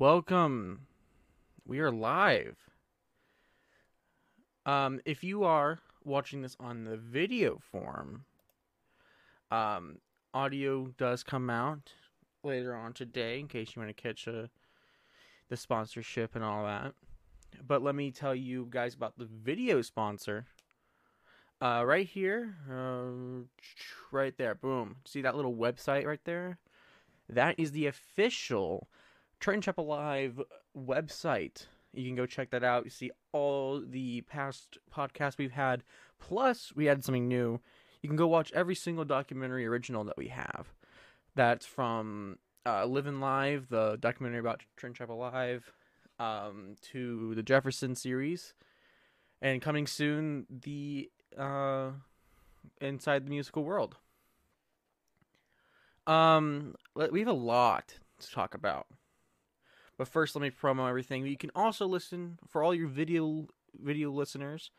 Welcome. We are live. Um, if you are watching this on the video form, um, audio does come out later on today in case you want to catch a, the sponsorship and all that. But let me tell you guys about the video sponsor. Uh, right here, uh, right there, boom. See that little website right there? That is the official Trenton Chapel Live website. You can go check that out. You see all the past podcasts we've had. Plus, we had something new. You can go watch every single documentary original that we have. That's from uh, Living Live, the documentary about Trenton Chapel Live, um, to the Jefferson series, and coming soon, the uh, Inside the Musical World. Um, we have a lot to talk about. But first, let me promo everything. You can also listen for all your video video listeners.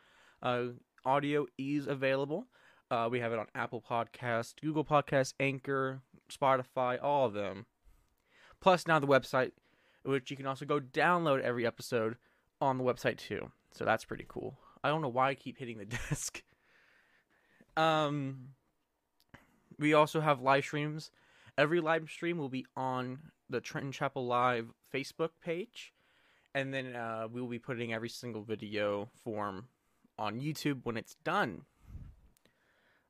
Uh, audio is available. Uh, we have it on Apple Podcast, Google Podcast, Anchor, Spotify, all of them. Plus, now the website, which you can also go download every episode on the website too. So that's pretty cool. I don't know why I keep hitting the desk. Um, we also have live streams. Every live stream will be on the Trenton Chapel Live Facebook page, and then uh, we will be putting every single video form on YouTube when it's done.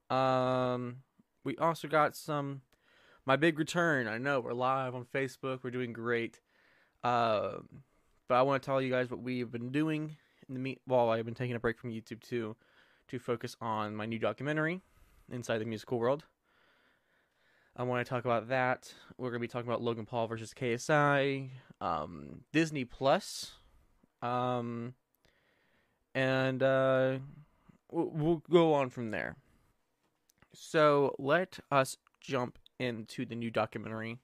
Um, we also got some my big return. I know we're live on Facebook. We're doing great. Uh, but I want to tell you guys what we've been doing in the meet. While I've been taking a break from YouTube too, to focus on my new documentary, Inside the Musical World. I want to talk about that. We're going to be talking about Logan Paul versus KSI, um, Disney Plus, um, and uh, we'll, we'll go on from there. So let us jump into the new documentary,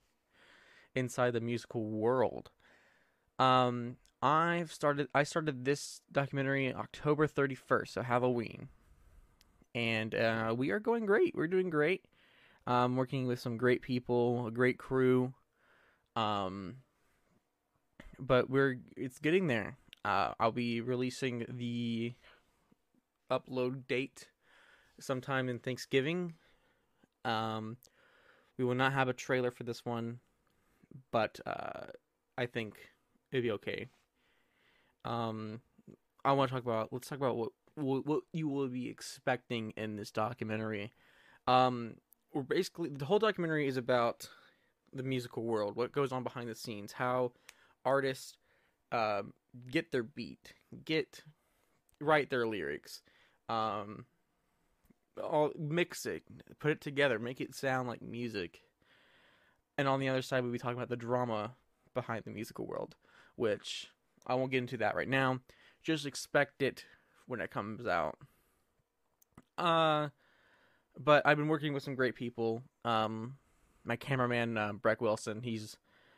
Inside the Musical World. Um, I've started. I started this documentary October thirty first, so Halloween, and uh, we are going great. We're doing great. Um, working with some great people, a great crew. Um, but we're it's getting there. Uh, I'll be releasing the upload date sometime in Thanksgiving. Um, we will not have a trailer for this one, but uh, I think it'd be okay. Um, I want to talk about. Let's talk about what what you will be expecting in this documentary. Um, we're basically the whole documentary is about the musical world, what goes on behind the scenes, how artists uh, get their beat, get write their lyrics, um, all mix it, put it together, make it sound like music. And on the other side, we'll be talking about the drama behind the musical world, which I won't get into that right now. Just expect it when it comes out. Uh, but I've been working with some great people. Um, my cameraman uh, Breck Wilson, he's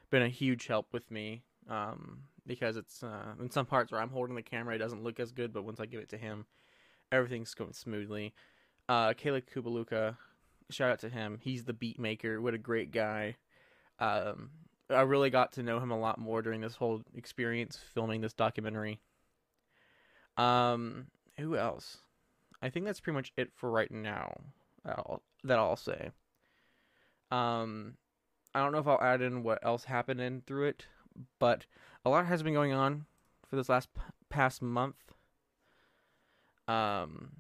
been a huge help with me. Um, because it's uh, in some parts where I'm holding the camera, it doesn't look as good, but once I give it to him, everything's going smoothly. Uh, Kayla Kubaluka, shout out to him. He's the beat maker. What a great guy. Um, I really got to know him a lot more during this whole experience filming this documentary. Um, who else? I think that's pretty much it for right now. I'll, that I'll say. Um, I don't know if I'll add in what else happened in through it, but a lot has been going on for this last past month. Um,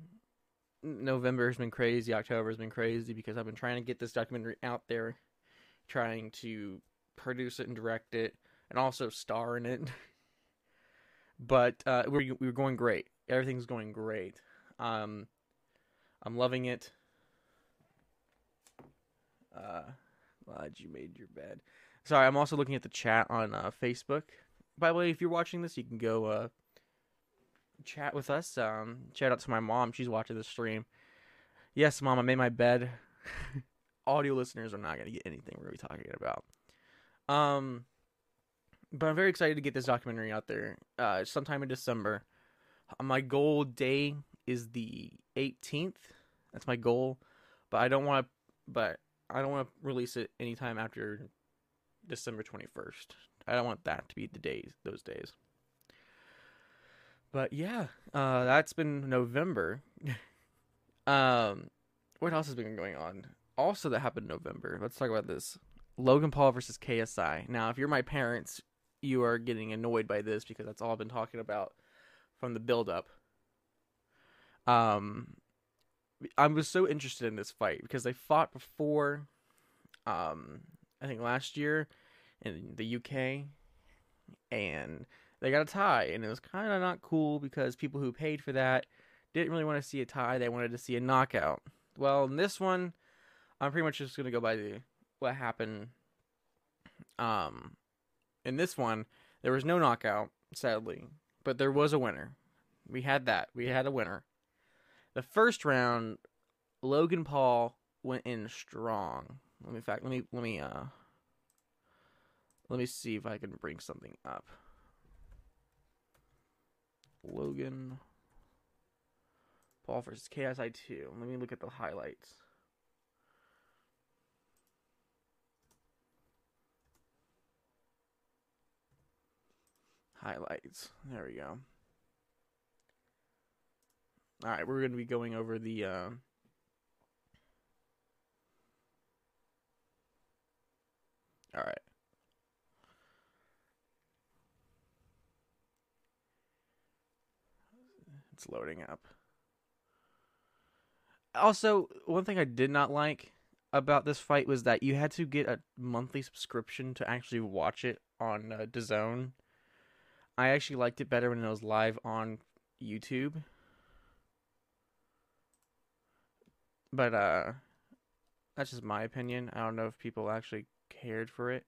November has been crazy. October has been crazy because I've been trying to get this documentary out there, trying to produce it and direct it, and also star in it. but uh, we're we're going great. Everything's going great. Um, I'm loving it. Uh, glad you made your bed. Sorry, I'm also looking at the chat on uh, Facebook. By the way, if you're watching this, you can go uh, chat with us. Um, shout out to my mom; she's watching the stream. Yes, mom, I made my bed. Audio listeners are not gonna get anything we're gonna be talking about. Um, but I'm very excited to get this documentary out there. Uh, sometime in December. My goal day is the 18th. That's my goal, but I don't want to. But I don't want to release it anytime after December 21st. I don't want that to be the days those days. But yeah, uh, that's been November. um, what else has been going on? Also, that happened in November. Let's talk about this. Logan Paul versus KSI. Now, if you're my parents, you are getting annoyed by this because that's all I've been talking about from the build up. Um, I was so interested in this fight because they fought before, um, I think last year in the UK, and they got a tie, and it was kind of not cool because people who paid for that didn't really want to see a tie; they wanted to see a knockout. Well, in this one, I'm pretty much just gonna go by the what happened. Um, in this one, there was no knockout, sadly, but there was a winner. We had that. We had a winner. The first round, Logan Paul went in strong. Let me fact let me let me uh let me see if I can bring something up. Logan Paul versus KSI two. Let me look at the highlights. Highlights. There we go. All right, we're going to be going over the. Uh, all right. It's loading up. Also, one thing I did not like about this fight was that you had to get a monthly subscription to actually watch it on uh, DAZN. I actually liked it better when it was live on YouTube But uh that's just my opinion. I don't know if people actually cared for it.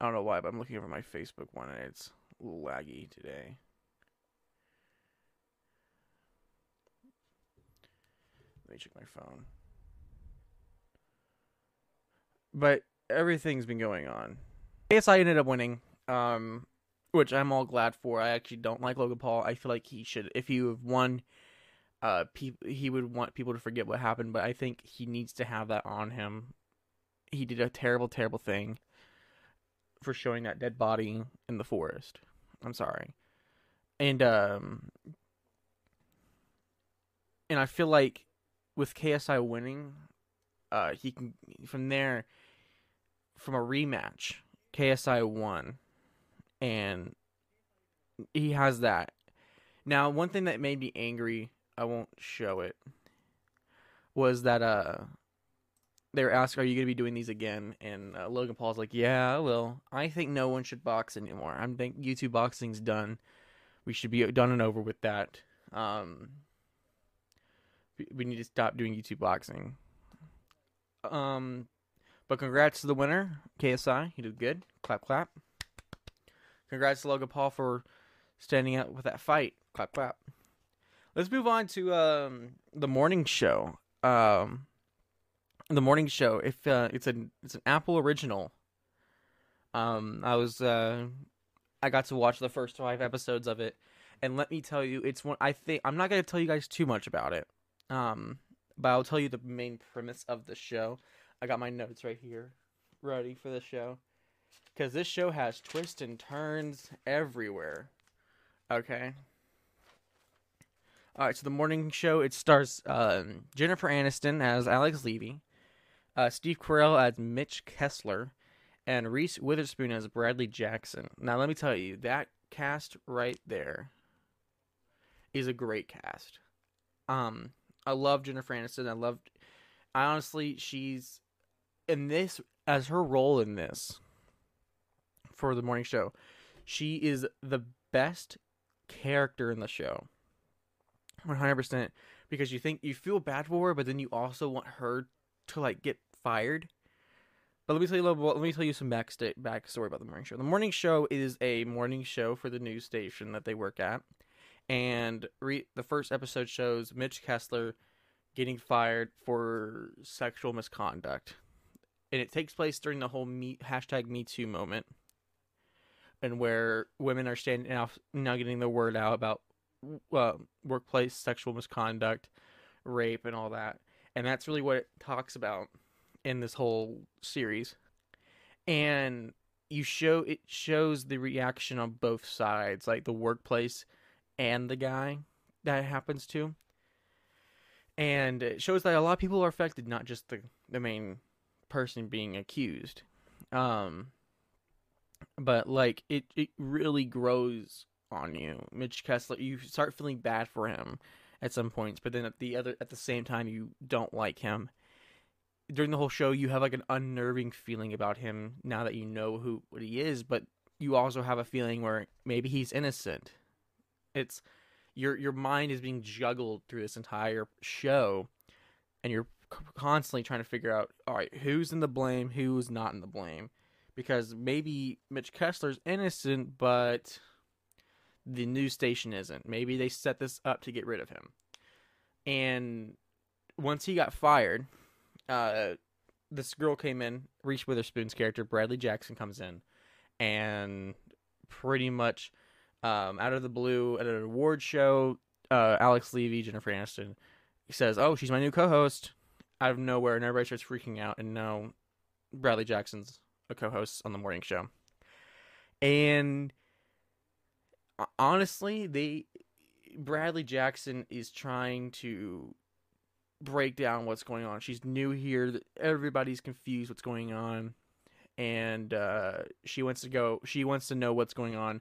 I don't know why, but I'm looking over my Facebook one and it's laggy today. Let me check my phone. But everything's been going on. KSI ended up winning, um, which I'm all glad for. I actually don't like Logan Paul. I feel like he should, if you have won, uh pe- he would want people to forget what happened but i think he needs to have that on him. He did a terrible terrible thing for showing that dead body in the forest. I'm sorry. And um and i feel like with ksi winning uh he can from there from a rematch ksi won. And he has that. Now one thing that made me angry I won't show it. Was that uh they were asked, "Are you going to be doing these again?" And uh, Logan Paul's like, "Yeah, I will. I think no one should box anymore. I think YouTube boxing's done. We should be done and over with that. Um, we need to stop doing YouTube boxing." Um, but congrats to the winner, KSI. He did good. Clap, clap. Congrats to Logan Paul for standing out with that fight. Clap, clap. Let's move on to um, the morning show. Um, the morning show. If uh, it's an it's an Apple original. Um, I was uh, I got to watch the first five episodes of it, and let me tell you, it's one. I think I'm not gonna tell you guys too much about it. Um, but I'll tell you the main premise of the show. I got my notes right here, ready for the show, because this show has twists and turns everywhere. Okay. All right, so the morning show it stars um, Jennifer Aniston as Alex Levy, uh, Steve Carell as Mitch Kessler, and Reese Witherspoon as Bradley Jackson. Now, let me tell you, that cast right there is a great cast. Um, I love Jennifer Aniston. I loved. I honestly, she's in this as her role in this for the morning show. She is the best character in the show. 100% because you think you feel bad for her but then you also want her to like get fired. But let me tell you a little let me tell you some back backstory about the morning show. The morning show is a morning show for the news station that they work at. And re- the first episode shows mitch kessler getting fired for sexual misconduct. And it takes place during the whole me hashtag me too moment. And where women are standing now now getting the word out about uh, workplace sexual misconduct, rape, and all that. And that's really what it talks about in this whole series. and you show it shows the reaction on both sides, like the workplace and the guy that happens to. And it shows that a lot of people are affected, not just the the main person being accused. Um but like it it really grows on you. Mitch Kessler, you start feeling bad for him at some points, but then at the other at the same time you don't like him. During the whole show, you have like an unnerving feeling about him now that you know who what he is, but you also have a feeling where maybe he's innocent. It's your your mind is being juggled through this entire show, and you're constantly trying to figure out, all right, who's in the blame, who's not in the blame, because maybe Mitch Kessler's innocent, but the news station isn't. Maybe they set this up to get rid of him. And once he got fired, uh, this girl came in, Reese Witherspoon's character, Bradley Jackson, comes in, and pretty much um, out of the blue at an award show, uh, Alex Levy, Jennifer Aniston, says, "Oh, she's my new co-host." Out of nowhere, and everybody starts freaking out, and now Bradley Jackson's a co-host on the morning show. And honestly, they Bradley Jackson is trying to break down what's going on. She's new here. Everybody's confused what's going on. And uh, she wants to go. She wants to know what's going on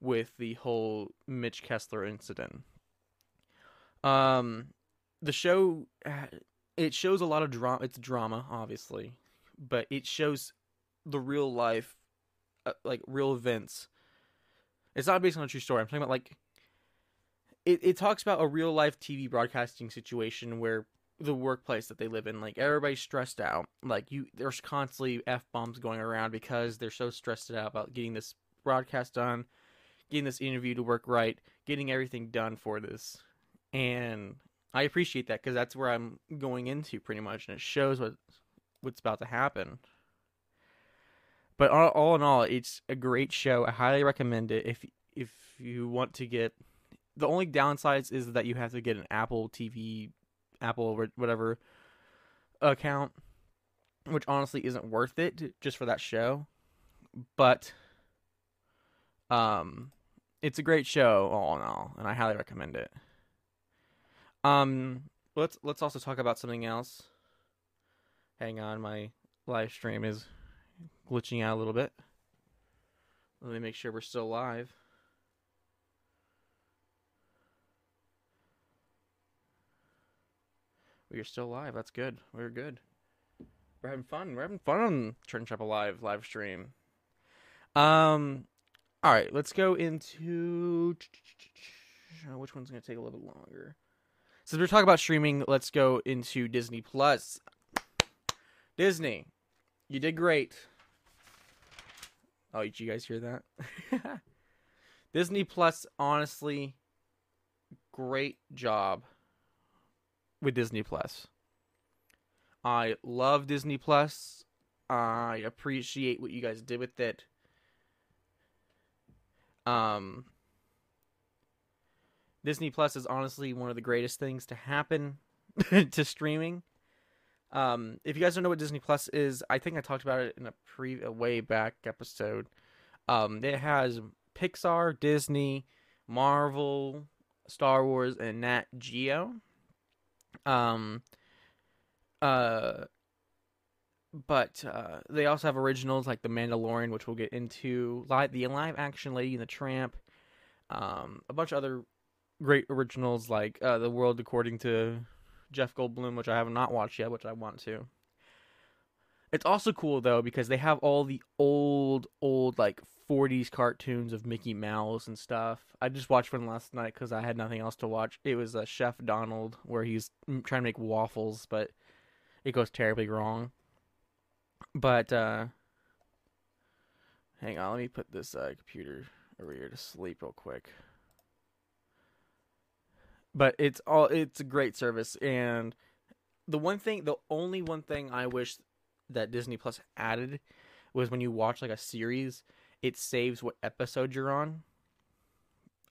with the whole Mitch Kessler incident. Um, the show it shows a lot of drama. It's drama, obviously, but it shows the real life, uh, like real events. It's not based on a true story. I'm talking about like it. It talks about a real life TV broadcasting situation where the workplace that they live in, like everybody's stressed out. Like you, there's constantly f bombs going around because they're so stressed out about getting this broadcast done getting this interview to work right, getting everything done for this. And I appreciate that because that's where I'm going into pretty much, and it shows what what's about to happen. But all, all in all, it's a great show. I highly recommend it if if you want to get. The only downsides is that you have to get an Apple TV, Apple whatever account, which honestly isn't worth it just for that show. But um it's a great show all in all, and I highly recommend it. Um, let's let's also talk about something else. Hang on, my live stream is glitching out a little bit. Let me make sure we're still live. We are still live. That's good. We're good. We're having fun. We're having fun on Turn Chapel Live live stream. Um, all right, let's go into which one's to take a little bit longer. Since we're talking about streaming, let's go into Disney Plus. Disney, you did great. Oh, did you guys hear that? Disney Plus, honestly, great job with Disney Plus. I love Disney Plus. I appreciate what you guys did with it. Um, Disney Plus is honestly one of the greatest things to happen to streaming. Um, if you guys don't know what Disney Plus is, I think I talked about it in a pre a way back episode. Um, it has Pixar, Disney, Marvel, Star Wars, and Nat Geo. Um, uh, but uh, they also have originals like The Mandalorian, which we'll get into, live, the live action Lady and the Tramp, um, a bunch of other great originals like uh, The World According to Jeff Goldblum, which I have not watched yet, which I want to. It's also cool though because they have all the old, old like 40s cartoons of Mickey Mouse and stuff. I just watched one last night because I had nothing else to watch. It was a Chef Donald where he's trying to make waffles, but it goes terribly wrong. But uh hang on, let me put this uh, computer over here to sleep real quick. But it's all it's a great service and the one thing the only one thing I wish that Disney Plus added was when you watch like a series, it saves what episode you're on.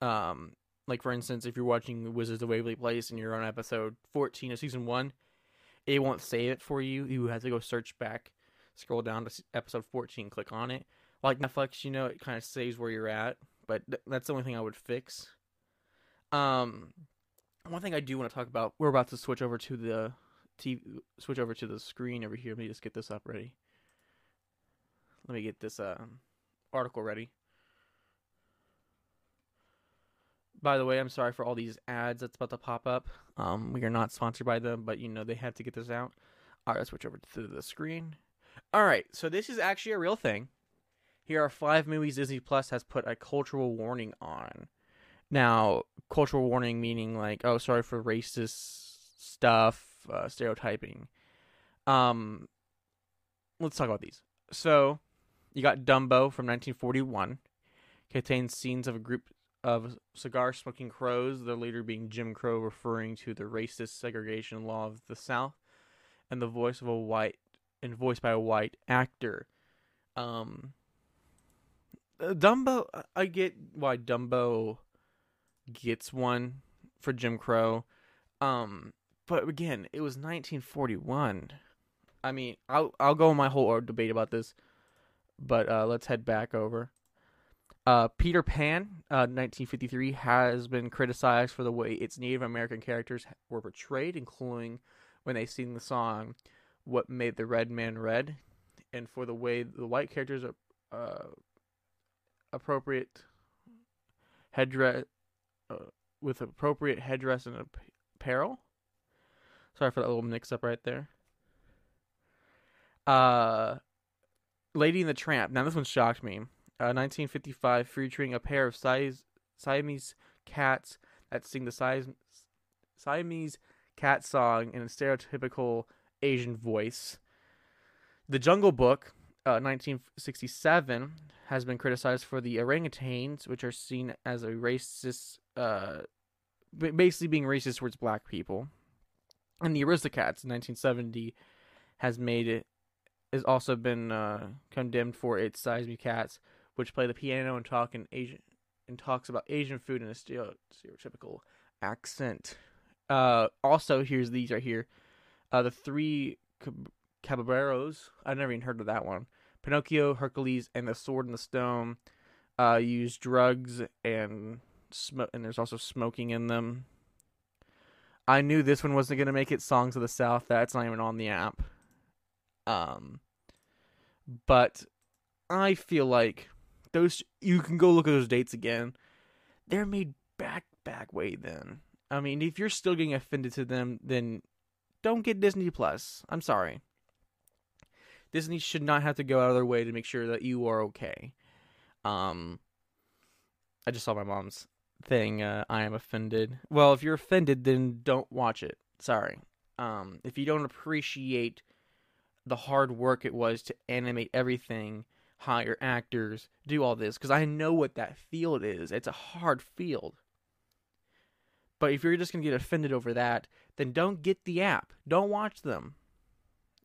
Um like for instance, if you're watching Wizards of Waverly Place and you're on episode 14 of season 1, it won't save it for you. You have to go search back scroll down to episode 14, click on it. Like Netflix, you know, it kind of saves where you're at, but th- that's the only thing I would fix. Um, one thing I do want to talk about, we're about to switch over to the TV, switch over to the screen over here. Let me just get this up ready. Let me get this um, article ready. By the way, I'm sorry for all these ads that's about to pop up. Um, we are not sponsored by them, but you know they had to get this out. All right, let's switch over to the screen. All right, so this is actually a real thing. Here are five movies Disney Plus has put a cultural warning on. Now, cultural warning meaning like, oh, sorry for racist stuff, uh, stereotyping. Um, let's talk about these. So, you got Dumbo from 1941. Contains scenes of a group of cigar smoking crows, the leader being Jim Crow, referring to the racist segregation law of the South, and the voice of a white and voiced by a white actor. Um, Dumbo, I get why Dumbo gets one for Jim Crow. Um, but again, it was 1941. I mean, I'll I'll go on my whole debate about this, but uh, let's head back over. Uh, Peter Pan, uh, 1953, has been criticized for the way its Native American characters were portrayed, including when they sing the song "What Made the Red Man Red," and for the way the white characters are uh, appropriate headdress uh, with appropriate headdress and apparel. Sorry for that little mix-up right there. Uh, Lady and the Tramp. Now this one shocked me. Uh, 1955, featuring a pair of Siamese, Siamese cats that sing the Siamese, Siamese cat song in a stereotypical Asian voice. The Jungle Book, uh, 1967, has been criticized for the orangutans, which are seen as a racist, uh, basically being racist towards black people. And the Aristocats, in 1970, has made it has also been uh, condemned for its Siamese cats, which play the piano and talk in Asian and talks about Asian food in a stereotypical accent. Uh, also, here's these right here. Uh, the three cab- caballeros. I've never even heard of that one. Pinocchio, Hercules, and the Sword and the Stone. Uh, use drugs and smoke, and there's also smoking in them. I knew this one wasn't gonna make it. Songs of the South. That's not even on the app. Um, but I feel like those you can go look at those dates again. They're made back back way then. I mean, if you're still getting offended to them, then don't get Disney Plus. I'm sorry. Disney should not have to go out of their way to make sure that you are okay. Um, I just saw my mom's thing. Uh, I am offended. Well, if you're offended, then don't watch it. Sorry. Um, if you don't appreciate the hard work it was to animate everything, hire actors, do all this, because I know what that field is. It's a hard field. But if you're just gonna get offended over that, then don't get the app. Don't watch them.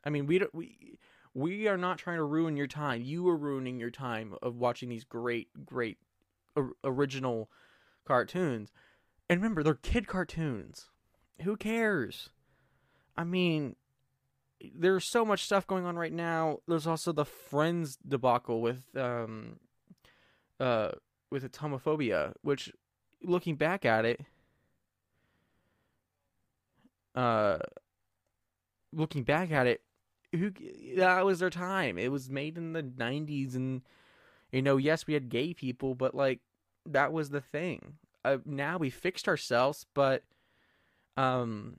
I mean, we don't, we we are not trying to ruin your time. You are ruining your time of watching these great, great or, original cartoons. And remember, they're kid cartoons. Who cares? I mean, there's so much stuff going on right now. There's also the Friends debacle with um uh with its homophobia, which looking back at it uh looking back at it who that was their time. It was made in the 90s and you know, yes, we had gay people, but like that was the thing. Uh, now we fixed ourselves, but um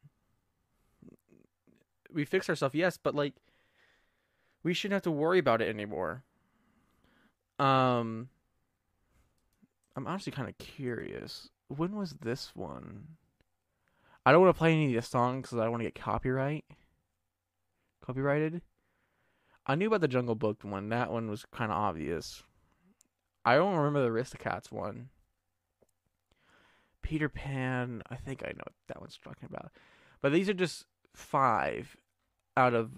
we fixed ourselves, yes, but like we shouldn't have to worry about it anymore. Um I'm honestly kind of curious. When was this one? I don't want to play any of the songs because I don't want to get copyright. Copyrighted. I knew about the Jungle Book one. That one was kind of obvious. I don't remember the Aristocats one. Peter Pan. I think I know what that one's talking about. But these are just five out of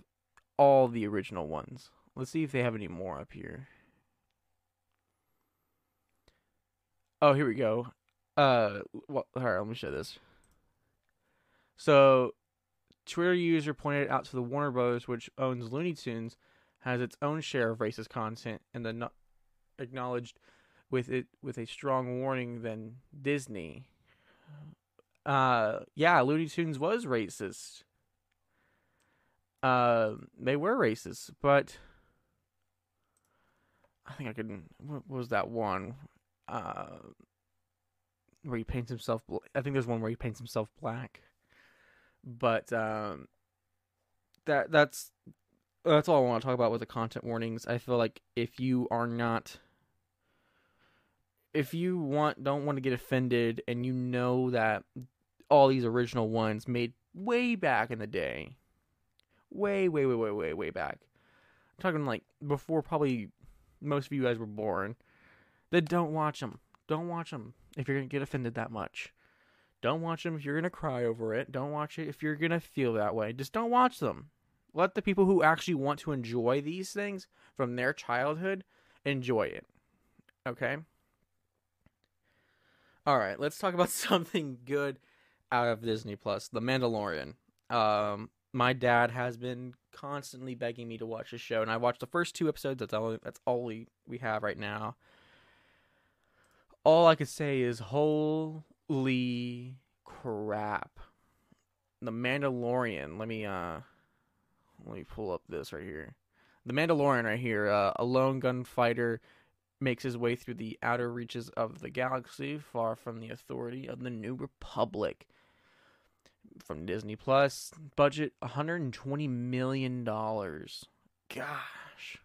all the original ones. Let's see if they have any more up here. Oh, here we go. Uh, well, all right, let me show this. So, Twitter user pointed out to the Warner Bros., which owns Looney Tunes, has its own share of racist content and the acknowledged with it with a strong warning than Disney. Uh, yeah, Looney Tunes was racist. Uh, they were racist, but I think I could. What was that one? Uh, where he paints himself. bl- I think there's one where he paints himself black. But um, that that's that's all I want to talk about with the content warnings. I feel like if you are not, if you want don't want to get offended, and you know that all these original ones made way back in the day, way way way way way way back. I'm talking like before probably most of you guys were born. Then don't watch them. Don't watch them if you're gonna get offended that much. Don't watch them if you're gonna cry over it. Don't watch it if you're gonna feel that way. Just don't watch them. Let the people who actually want to enjoy these things from their childhood enjoy it. Okay? All right, let's talk about something good out of Disney Plus, The Mandalorian. Um my dad has been constantly begging me to watch this show and I watched the first two episodes. That's all that's all we, we have right now. All I could say is holy crap. The Mandalorian. Let me uh let me pull up this right here. The Mandalorian right here, uh, a lone gunfighter makes his way through the outer reaches of the galaxy, far from the authority of the New Republic. From Disney Plus, budget 120 million dollars. Gosh.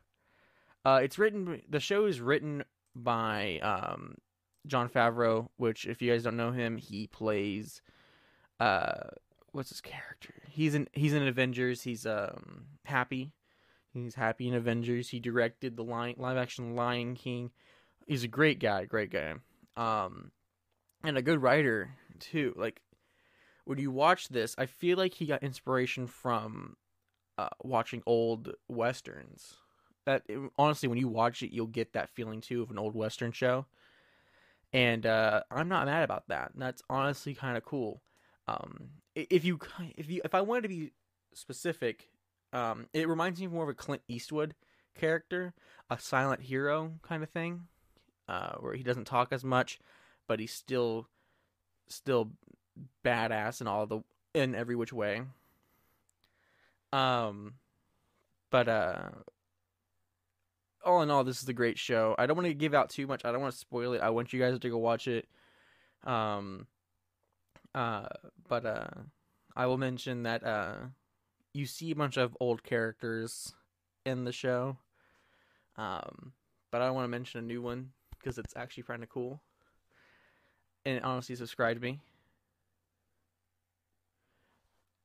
Uh, it's written. The show is written by um, Jon Favreau, which, if you guys don't know him, he plays. Uh, what's his character? He's in. He's in Avengers. He's um happy. He's happy in Avengers. He directed the live action Lion King. He's a great guy. Great guy. Um, and a good writer too. Like when you watch this, I feel like he got inspiration from uh, watching old westerns. That honestly, when you watch it, you'll get that feeling too of an old western show. And uh, I'm not mad about that. That's honestly kind of cool. Um, if you if you if I wanted to be specific, um, it reminds me more of a Clint Eastwood character, a silent hero kind of thing, uh, where he doesn't talk as much, but he's still still badass in all the in every which way. Um, but uh, all in all, this is a great show. I don't want to give out too much. I don't want to spoil it. I want you guys to go watch it. Um, uh, but uh, I will mention that uh, you see a bunch of old characters in the show. Um, but I want to mention a new one because it's actually kind of cool. And it honestly subscribed me.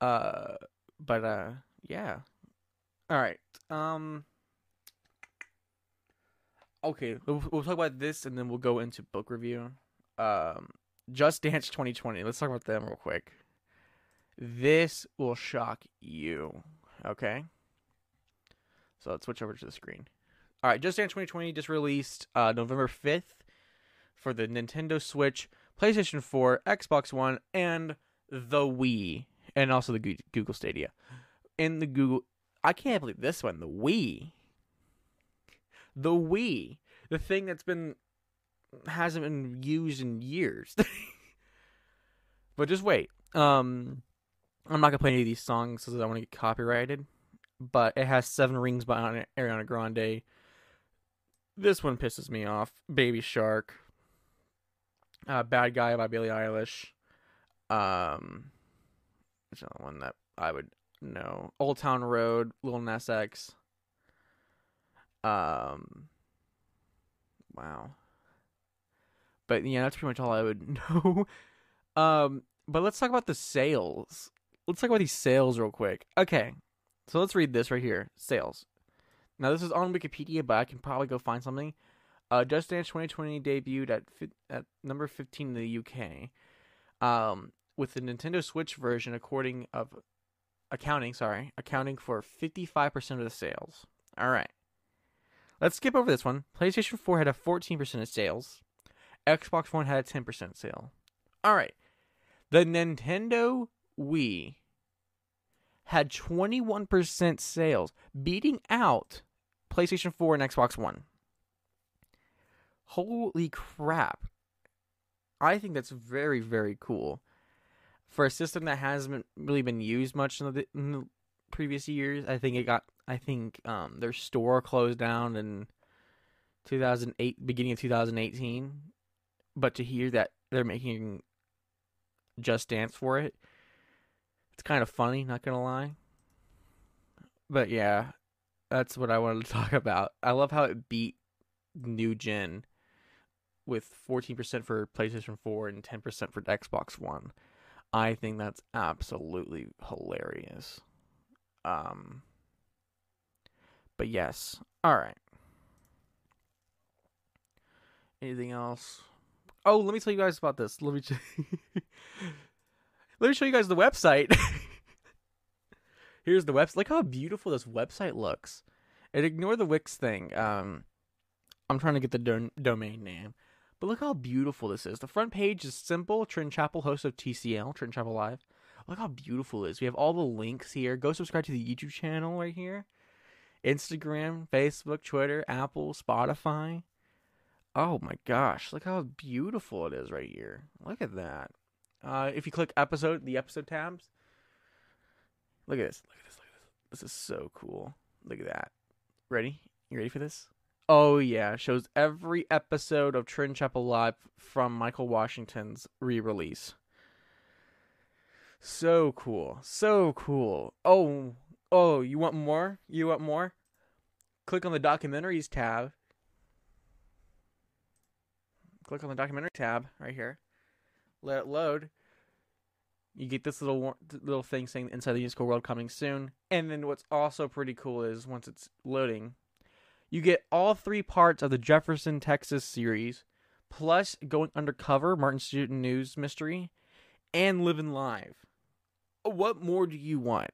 Uh, but uh, yeah. All right. Um. Okay, we'll, we'll talk about this and then we'll go into book review. Um, Just Dance 2020. Let's talk about them real quick. This will shock you. Okay. So let's switch over to the screen. All right, Just Dance 2020 just released uh, November 5th for the Nintendo Switch, PlayStation 4, Xbox One, and the Wii, and also the Google Stadia. In the Google, I can't believe this one, the Wii. The Wii, the thing that's been hasn't been used in years. but just wait. Um, I'm not gonna play any of these songs because I want to get copyrighted. But it has Seven Rings by Ariana Grande. This one pisses me off. Baby Shark. Uh, Bad Guy by Billie Eilish. Um, which one that I would know? Old Town Road, Lil Nas X. Um, wow. But yeah, that's pretty much all I would know. um, but let's talk about the sales. Let's talk about these sales real quick. Okay, so let's read this right here. Sales. Now this is on Wikipedia, but I can probably go find something. Uh, Just Dance 2020 debuted at fi- at number 15 in the UK. Um, with the Nintendo Switch version, according of accounting, sorry, accounting for 55% of the sales. All right. Let's skip over this one. PlayStation 4 had a 14% of sales. Xbox One had a 10% sale. All right. The Nintendo Wii had 21% sales, beating out PlayStation 4 and Xbox One. Holy crap. I think that's very, very cool. For a system that hasn't really been used much in the, in the previous years, I think it got, I think um, their store closed down in 2008, beginning of 2018. But to hear that they're making Just Dance for it, it's kind of funny, not gonna lie. But yeah, that's what I wanted to talk about. I love how it beat new gen with 14% for PlayStation 4 and 10% for Xbox One. I think that's absolutely hilarious. Um but yes. All right. Anything else? Oh, let me tell you guys about this. Let me Let me show you guys the website. Here's the website. Look how beautiful this website looks. And ignore the Wix thing. Um I'm trying to get the do- domain name. But look how beautiful this is. The front page is simple. Trent Chapel, host of TCL, Trent Chapel Live. Look how beautiful it is. We have all the links here. Go subscribe to the YouTube channel right here. Instagram, Facebook, Twitter, Apple, Spotify. Oh my gosh, look how beautiful it is right here. Look at that. Uh, if you click episode, the episode tabs. Look at this. Look at this. Look at this. This is so cool. Look at that. Ready? You ready for this? Oh yeah, shows every episode of Trent Chapel Live from Michael Washington's re-release. So cool. So cool. Oh, oh, you want more? You want more? Click on the documentaries tab. Click on the documentary tab right here. Let it load. You get this little little thing saying Inside the Musical World coming soon. And then what's also pretty cool is once it's loading, you get all three parts of the Jefferson, Texas series, plus Going Undercover, Martin Student News Mystery, and Living Live. What more do you want?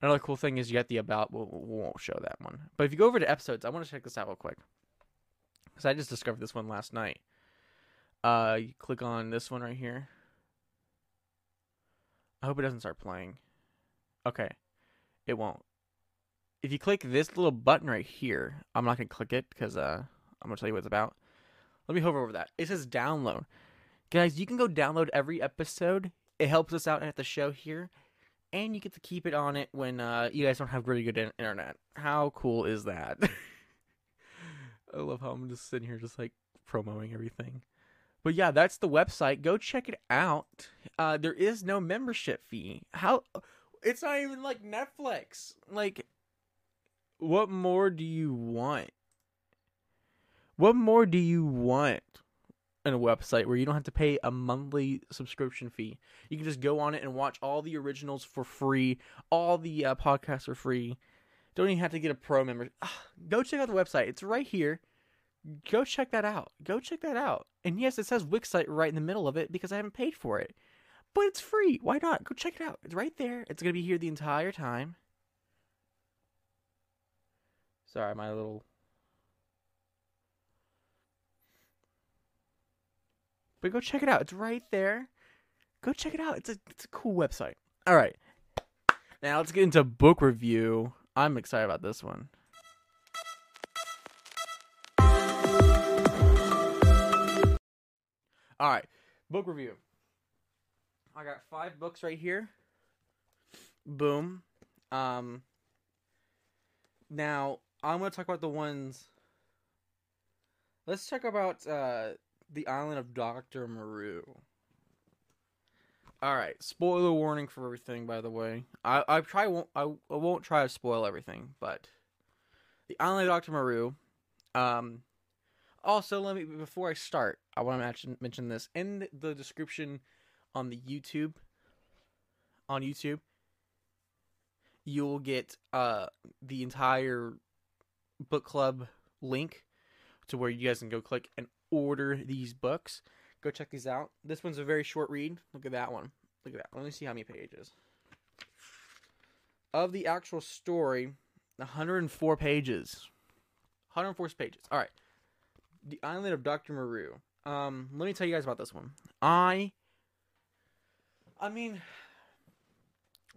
Another cool thing is you get the about. We'll, we won't show that one. But if you go over to episodes, I want to check this out real quick. Because I just discovered this one last night. Uh, you click on this one right here. I hope it doesn't start playing. Okay. It won't if you click this little button right here, I'm not gonna click it because uh, I'm gonna tell you what it's about. Let me hover over that. It says download, guys. You can go download every episode. It helps us out at the show here, and you get to keep it on it when uh, you guys don't have really good internet. How cool is that? I love how I'm just sitting here, just like promoting everything. But yeah, that's the website. Go check it out. Uh, there is no membership fee. How? It's not even like Netflix. Like what more do you want? What more do you want in a website where you don't have to pay a monthly subscription fee? You can just go on it and watch all the originals for free, all the uh, podcasts are free. Don't even have to get a pro member. Ah, go check out the website. It's right here. Go check that out. Go check that out. And yes, it says Wix site right in the middle of it because I haven't paid for it. But it's free. Why not? Go check it out. It's right there. It's going to be here the entire time. Sorry, my little. But go check it out. It's right there. Go check it out. It's a it's a cool website. All right. Now let's get into book review. I'm excited about this one. All right, book review. I got five books right here. Boom. Um. Now I'm gonna talk about the ones. Let's talk about uh, the island of Doctor Moreau. All right, spoiler warning for everything. By the way, I I try won't I, I won't try to spoil everything, but the island of Doctor Moreau, Um, also, let me before I start, I want to mention mention this in the description on the YouTube. On YouTube, you'll get uh the entire book club link to where you guys can go click and order these books. Go check these out. This one's a very short read. Look at that one. Look at that. Let me see how many pages. Of the actual story, 104 pages. 104 pages. All right. The Island of Dr. Moreau. Um, let me tell you guys about this one. I I mean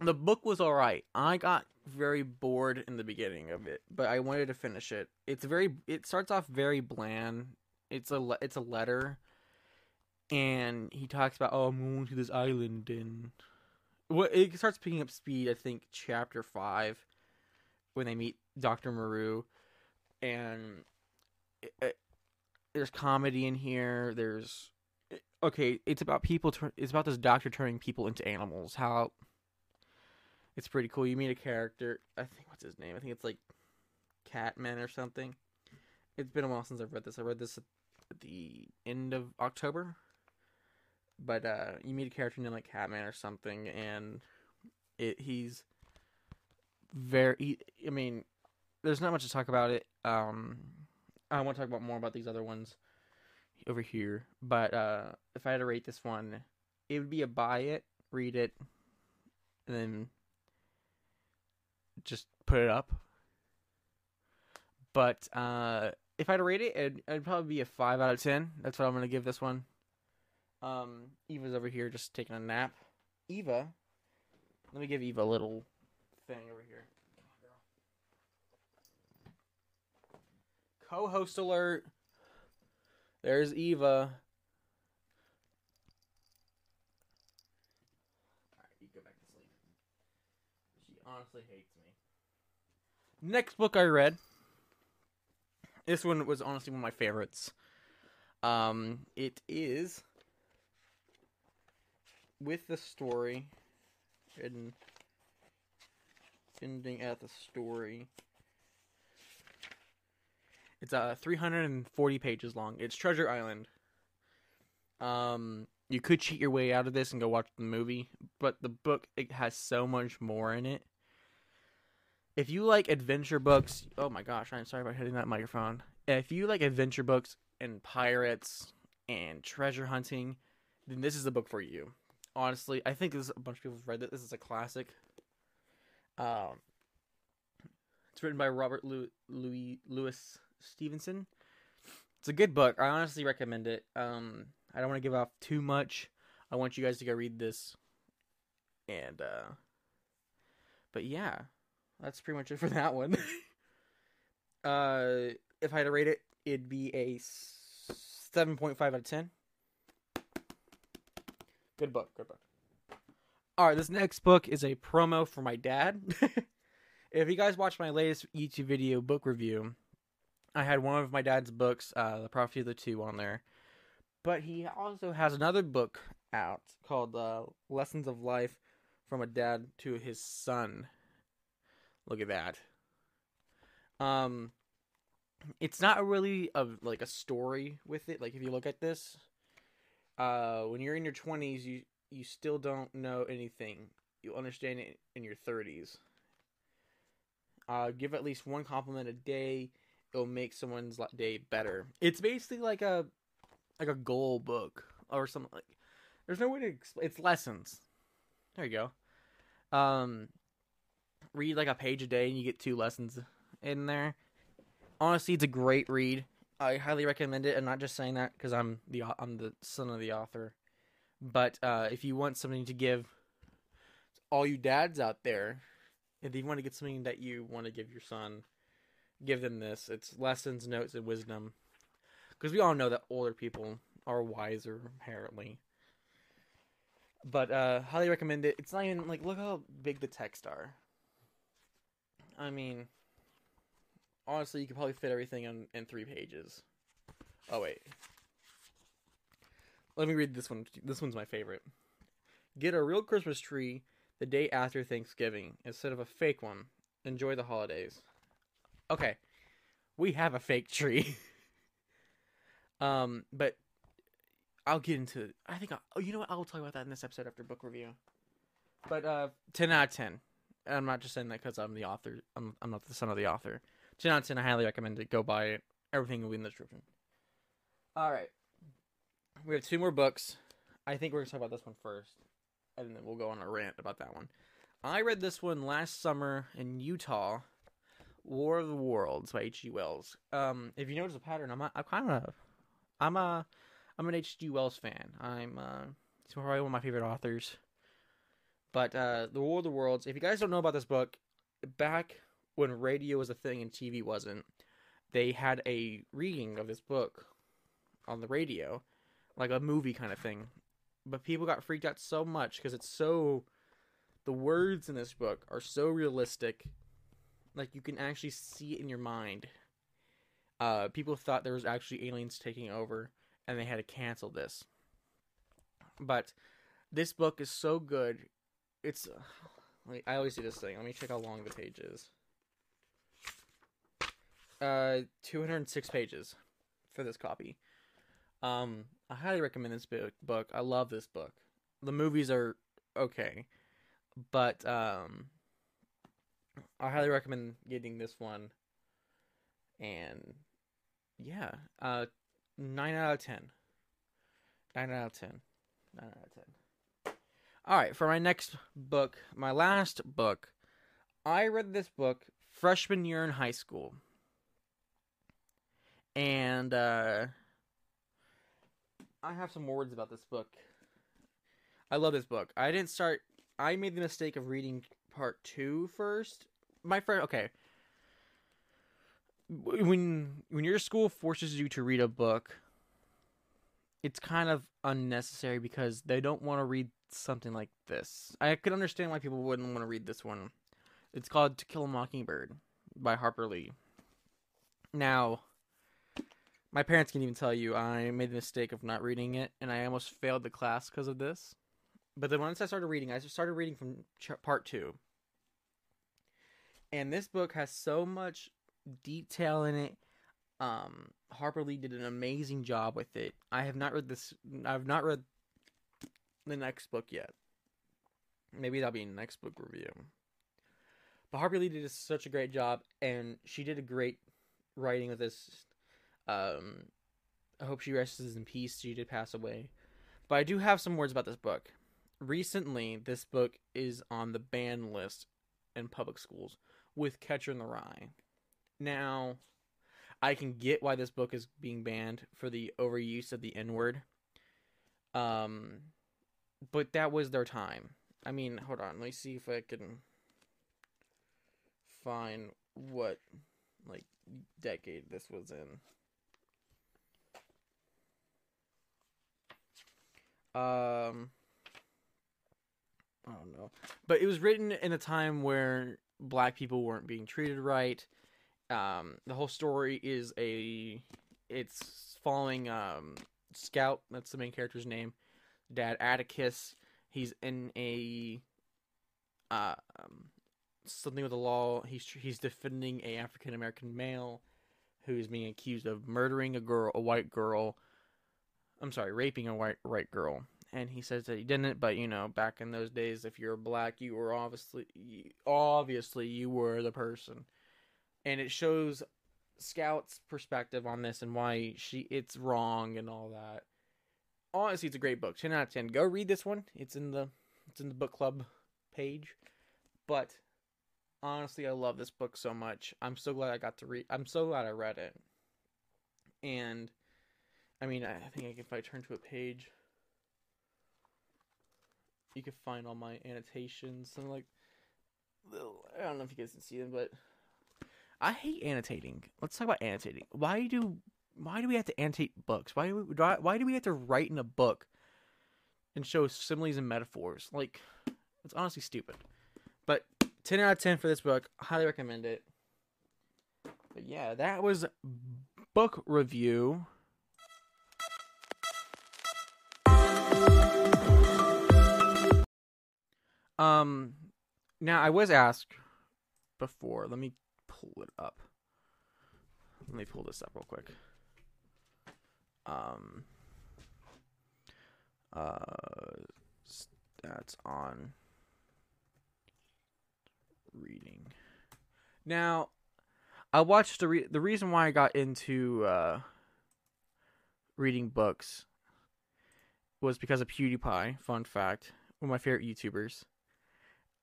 the book was all right. I got very bored in the beginning of it, but I wanted to finish it. It's very it starts off very bland. It's a le- it's a letter and he talks about oh, I'm going to this island and what it starts picking up speed, I think chapter 5 when they meet Dr. Moreau and there's comedy in here. There's okay, it's about people. Tur- it's about this doctor turning people into animals. How it's pretty cool. You meet a character. I think what's his name? I think it's like Catman or something. It's been a while since I've read this. I read this at the end of October. But uh, you meet a character named like Catman or something, and it he's very. I mean, there's not much to talk about it. Um, I want to talk about more about these other ones over here. But uh, if I had to rate this one, it would be a buy it, read it, and then just put it up. But uh, if I had to rate it, it'd, it'd probably be a five out of ten. That's what I'm gonna give this one. Um, Eva's over here just taking a nap. Eva, let me give Eva a little thing over here. Co-host alert. There's Eva. Alright, you go back to sleep. She honestly hates me. Next book I read. This one was honestly one of my favorites. Um, it is with the story and ending at the story. It's uh 340 pages long. It's Treasure Island. Um, you could cheat your way out of this and go watch the movie, but the book it has so much more in it. If you like adventure books, oh my gosh, I'm sorry about hitting that microphone. If you like adventure books and pirates and treasure hunting, then this is the book for you. Honestly, I think this a bunch of people have read it. This is a classic. Um, it's written by Robert Louis Louis Stevenson. It's a good book. I honestly recommend it. Um, I don't want to give off too much. I want you guys to go read this. And uh but yeah, that's pretty much it for that one. uh if I had to rate it, it'd be a 7.5 out of 10. Good book, good book. All right, this next book is a promo for my dad. if you guys watched my latest YouTube video book review, I had one of my dad's books, uh, The Prophecy of the Two, on there. But he also has another book out called uh, Lessons of Life from a Dad to His Son. Look at that. Um, it's not really a like a story with it. Like if you look at this, uh, when you're in your twenties, you you still don't know anything. You understand it in your thirties. Uh, give at least one compliment a day it'll make someone's day better. It's basically like a like a goal book or something like. There's no way to explain. It's lessons. There you go. Um, read like a page a day and you get two lessons in there. Honestly, it's a great read. I highly recommend it. I'm not just saying that because I'm the I'm the son of the author, but uh, if you want something to give all you dads out there, if you want to get something that you want to give your son, give them this. It's lessons, notes, and wisdom. Because we all know that older people are wiser, apparently. But uh highly recommend it. It's not even like look how big the text are. I mean, honestly, you could probably fit everything in in three pages. Oh wait, let me read this one. This one's my favorite. Get a real Christmas tree the day after Thanksgiving instead of a fake one. Enjoy the holidays okay, we have a fake tree. um, but I'll get into. I think. I'll, oh, you know what? I'll talk about that in this episode after book review. But uh, ten out of ten. I'm not just saying that because I'm the author. I'm I'm not the son of the author. Ten out of ten. I highly recommend it. Go buy it. Everything will be in the description. All right. We have two more books. I think we're gonna talk about this one first, and then we'll go on a rant about that one. I read this one last summer in Utah War of the Worlds by H.G. Wells. Um, if you notice a pattern, I'm a, I'm kind of I'm a I'm an H.G. Wells fan. I'm uh, he's probably one of my favorite authors. But uh, the War of the Worlds. If you guys don't know about this book, back when radio was a thing and TV wasn't, they had a reading of this book on the radio, like a movie kind of thing. But people got freaked out so much because it's so. The words in this book are so realistic, like you can actually see it in your mind. Uh, people thought there was actually aliens taking over, and they had to cancel this. But this book is so good. It's I always do this thing. Let me check how long the page is. Uh, 206 pages for this copy. Um, I highly recommend this book. Book. I love this book. The movies are okay, but um, I highly recommend getting this one. And yeah, uh, nine out of ten. Nine out of ten. Nine out of ten. All right, for my next book, my last book, I read this book freshman year in high school, and uh, I have some words about this book. I love this book. I didn't start. I made the mistake of reading part two first. My friend, okay. When when your school forces you to read a book, it's kind of unnecessary because they don't want to read something like this. I could understand why people wouldn't want to read this one. It's called To Kill a Mockingbird by Harper Lee. Now, my parents can even tell you I made the mistake of not reading it, and I almost failed the class because of this. But then once I started reading, I started reading from ch- part two. And this book has so much detail in it. Um, Harper Lee did an amazing job with it. I have not read this. I've not read the next book yet. Maybe that'll be next book review. But Harper Lee did such a great job, and she did a great writing with this. Um, I hope she rests in peace. She did pass away, but I do have some words about this book. Recently, this book is on the ban list in public schools with Catcher in the Rye. Now, I can get why this book is being banned for the overuse of the N word. Um, but that was their time. I mean, hold on. Let me see if I can find what like decade this was in. Um, I don't know, but it was written in a time where black people weren't being treated right. Um, the whole story is a, it's following um Scout. That's the main character's name. Dad Atticus. He's in a, uh, um, something with the law. He's he's defending a African American male who's being accused of murdering a girl, a white girl. I'm sorry, raping a white white girl. And he says that he didn't, but you know, back in those days, if you're black, you were obviously, obviously, you were the person. And it shows Scout's perspective on this and why she it's wrong and all that. Honestly, it's a great book. Ten out of ten. Go read this one. It's in the it's in the book club page. But honestly, I love this book so much. I'm so glad I got to read. I'm so glad I read it. And I mean, I think if I turn to a page, you can find all my annotations. Some like. I don't know if you guys can see them, but I hate annotating. Let's talk about annotating. Why do why do we have to annotate books? Why do we why do we have to write in a book and show similes and metaphors? Like, it's honestly stupid. But 10 out of 10 for this book. Highly recommend it. But yeah, that was book review. Um now I was asked before. Let me pull it up. Let me pull this up real quick. Um uh stats on reading. Now, I watched the re- the reason why I got into uh, reading books was because of PewDiePie. Fun fact: one of my favorite YouTubers.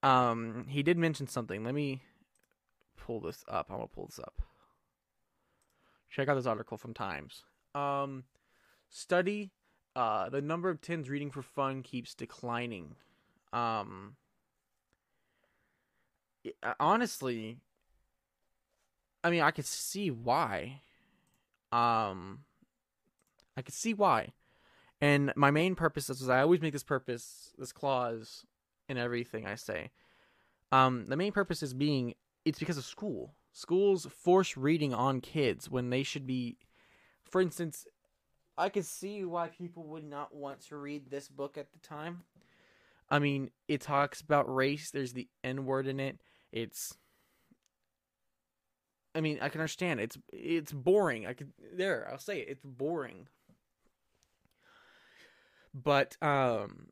Um, he did mention something. Let me pull this up. I'm gonna pull this up. Check out this article from Times. Um, study. Uh, the number of teens reading for fun keeps declining. Um, honestly, I mean, I could see why. Um, I could see why. And my main purpose is I always make this purpose, this clause in everything I say. Um, the main purpose is being it's because of school. Schools force reading on kids when they should be for instance, I could see why people would not want to read this book at the time. I mean, it talks about race, there's the N word in it. It's I mean, I can understand. It's it's boring. I could there, I'll say it. It's boring. But um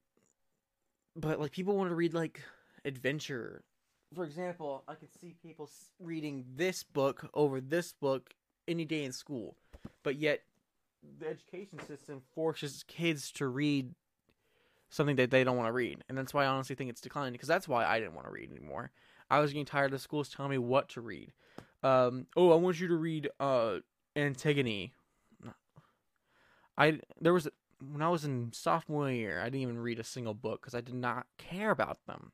but like people want to read like adventure. For example, I could see people reading this book over this book any day in school. But yet the education system forces kids to read something that they don't want to read. And that's why I honestly think it's declining because that's why I didn't want to read anymore. I was getting tired of schools telling me what to read. Um, oh, I want you to read uh, Antigone. I there was when I was in sophomore year, I didn't even read a single book because I did not care about them.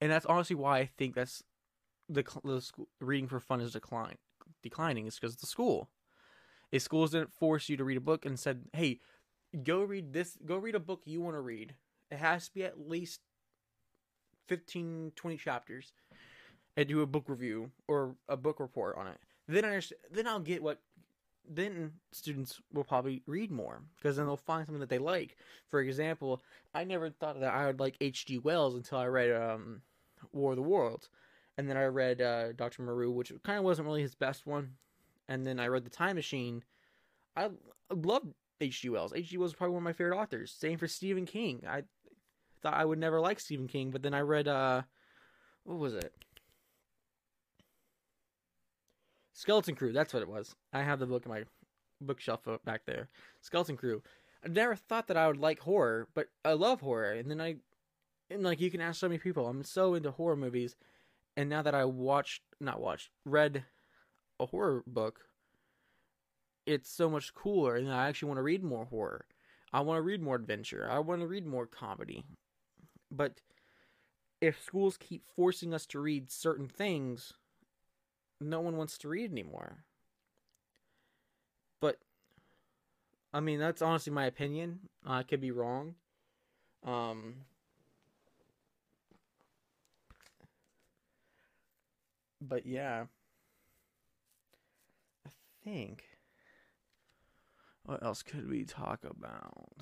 And that's honestly why I think that's the, the school, reading for fun is decline declining is because the school. If schools didn't force you to read a book and said, "Hey, go read this, go read a book you want to read," it has to be at least 15, 20 chapters, and do a book review or a book report on it. Then I understand, then I'll get what then students will probably read more because then they'll find something that they like. For example, I never thought that I would like H.G. Wells until I read um, War of the Worlds, and then I read uh, Doctor Moreau, which kind of wasn't really his best one, and then I read The Time Machine. I love H.G. Wells. H.G. Wells was probably one of my favorite authors. Same for Stephen King. I thought I would never like Stephen King, but then I read uh, what was it? Skeleton Crew, that's what it was. I have the book in my bookshelf back there. Skeleton Crew. I never thought that I would like horror, but I love horror. And then I, and like you can ask so many people, I'm so into horror movies. And now that I watched, not watched, read a horror book, it's so much cooler. And I actually want to read more horror. I want to read more adventure. I want to read more comedy. But if schools keep forcing us to read certain things, no one wants to read anymore. But I mean, that's honestly my opinion. I could be wrong. Um But yeah. I think what else could we talk about?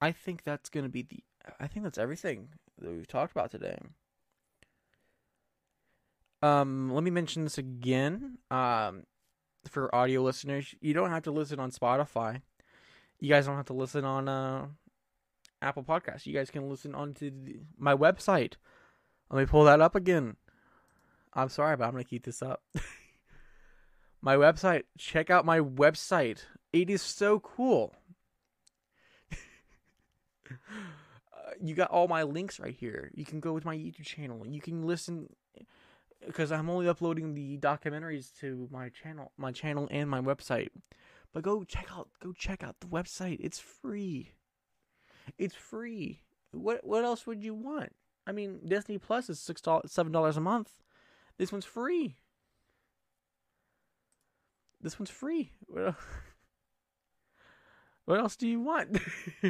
I think that's to be the I think that's everything that we've talked about today. Um, let me mention this again. Um, for audio listeners, you don't have to listen on Spotify. You guys don't have to listen on uh, Apple Podcasts. You guys can listen on to the, my website. Let me pull that up again. I'm sorry, but I'm gonna keep this up. my website. Check out my website. It is so cool. uh, you got all my links right here. You can go with my YouTube channel. You can listen because I'm only uploading the documentaries to my channel, my channel and my website. But go check out go check out the website. It's free. It's free. What what else would you want? I mean, Disney Plus is six dollars, seven dollars a month. This one's free. This one's free. What else do you want?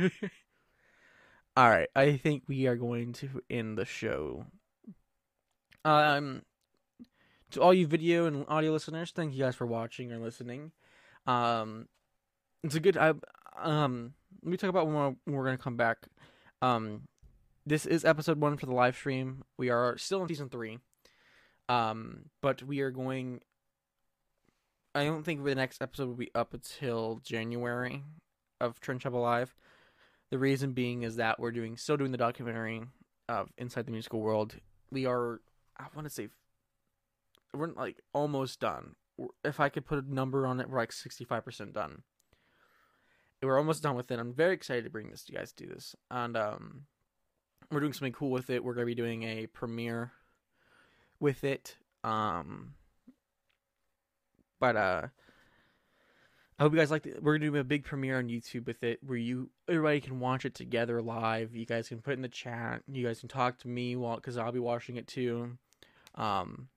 All right, I think we are going to end the show. Um, to all you video and audio listeners, thank you guys for watching or listening. Um, it's a good. I um, let me talk about when we're, gonna come back. Um, this is episode one for the live stream. We are still in season three. Um, but we are going. I don't think the next episode will be up until January of Trench Up Alive. The reason being is that we're doing still doing the documentary of Inside the Musical World. We are I want to say we're like almost done. If I could put a number on it, we're like 65% done. We're almost done with it. I'm very excited to bring this to you guys to do this. And um we're doing something cool with it. We're going to be doing a premiere with it. Um but uh I hope you guys like. The, we're gonna do a big premiere on YouTube with it, where you everybody can watch it together live. You guys can put in the chat. You guys can talk to me while because I'll be watching it too. Um,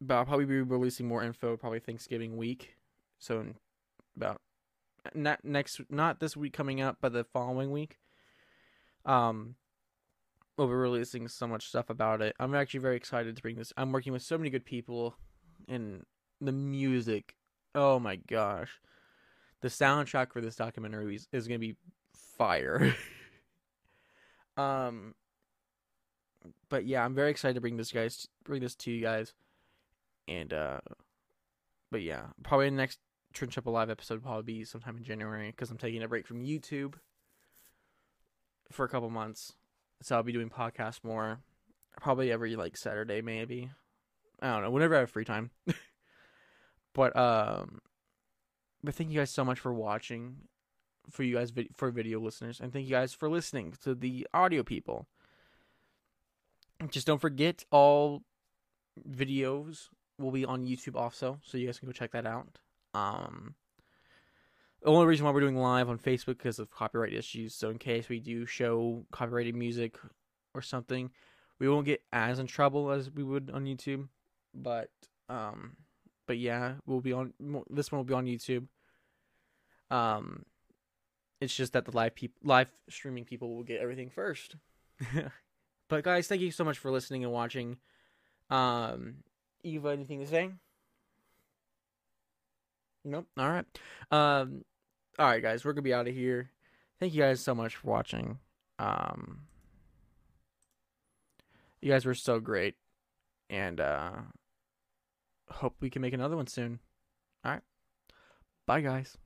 but I'll probably be releasing more info probably Thanksgiving week. So about not next not this week coming up, but the following week. Um, we'll be releasing so much stuff about it. I'm actually very excited to bring this. I'm working with so many good people, and the music. Oh my gosh, the soundtrack for this documentary is, is gonna be fire. um, but yeah, I'm very excited to bring this guys bring this to you guys, and uh, but yeah, probably the next Trench Up Alive episode will probably be sometime in January because I'm taking a break from YouTube for a couple months, so I'll be doing podcasts more, probably every like Saturday maybe. I don't know, whenever I have free time. but um, but thank you guys so much for watching, for you guys for video listeners, and thank you guys for listening to the audio people. Just don't forget all videos will be on YouTube also, so you guys can go check that out. Um, the only reason why we're doing live on Facebook because of copyright issues. So in case we do show copyrighted music or something, we won't get as in trouble as we would on YouTube. But um, but yeah, we'll be on this one will be on YouTube. Um, it's just that the live people, live streaming people will get everything first. but guys, thank you so much for listening and watching. Um, Eva, anything to say? Nope. All right. Um, all right, guys, we're gonna be out of here. Thank you guys so much for watching. Um, you guys were so great, and uh, hope we can make another one soon. All right. Bye, guys.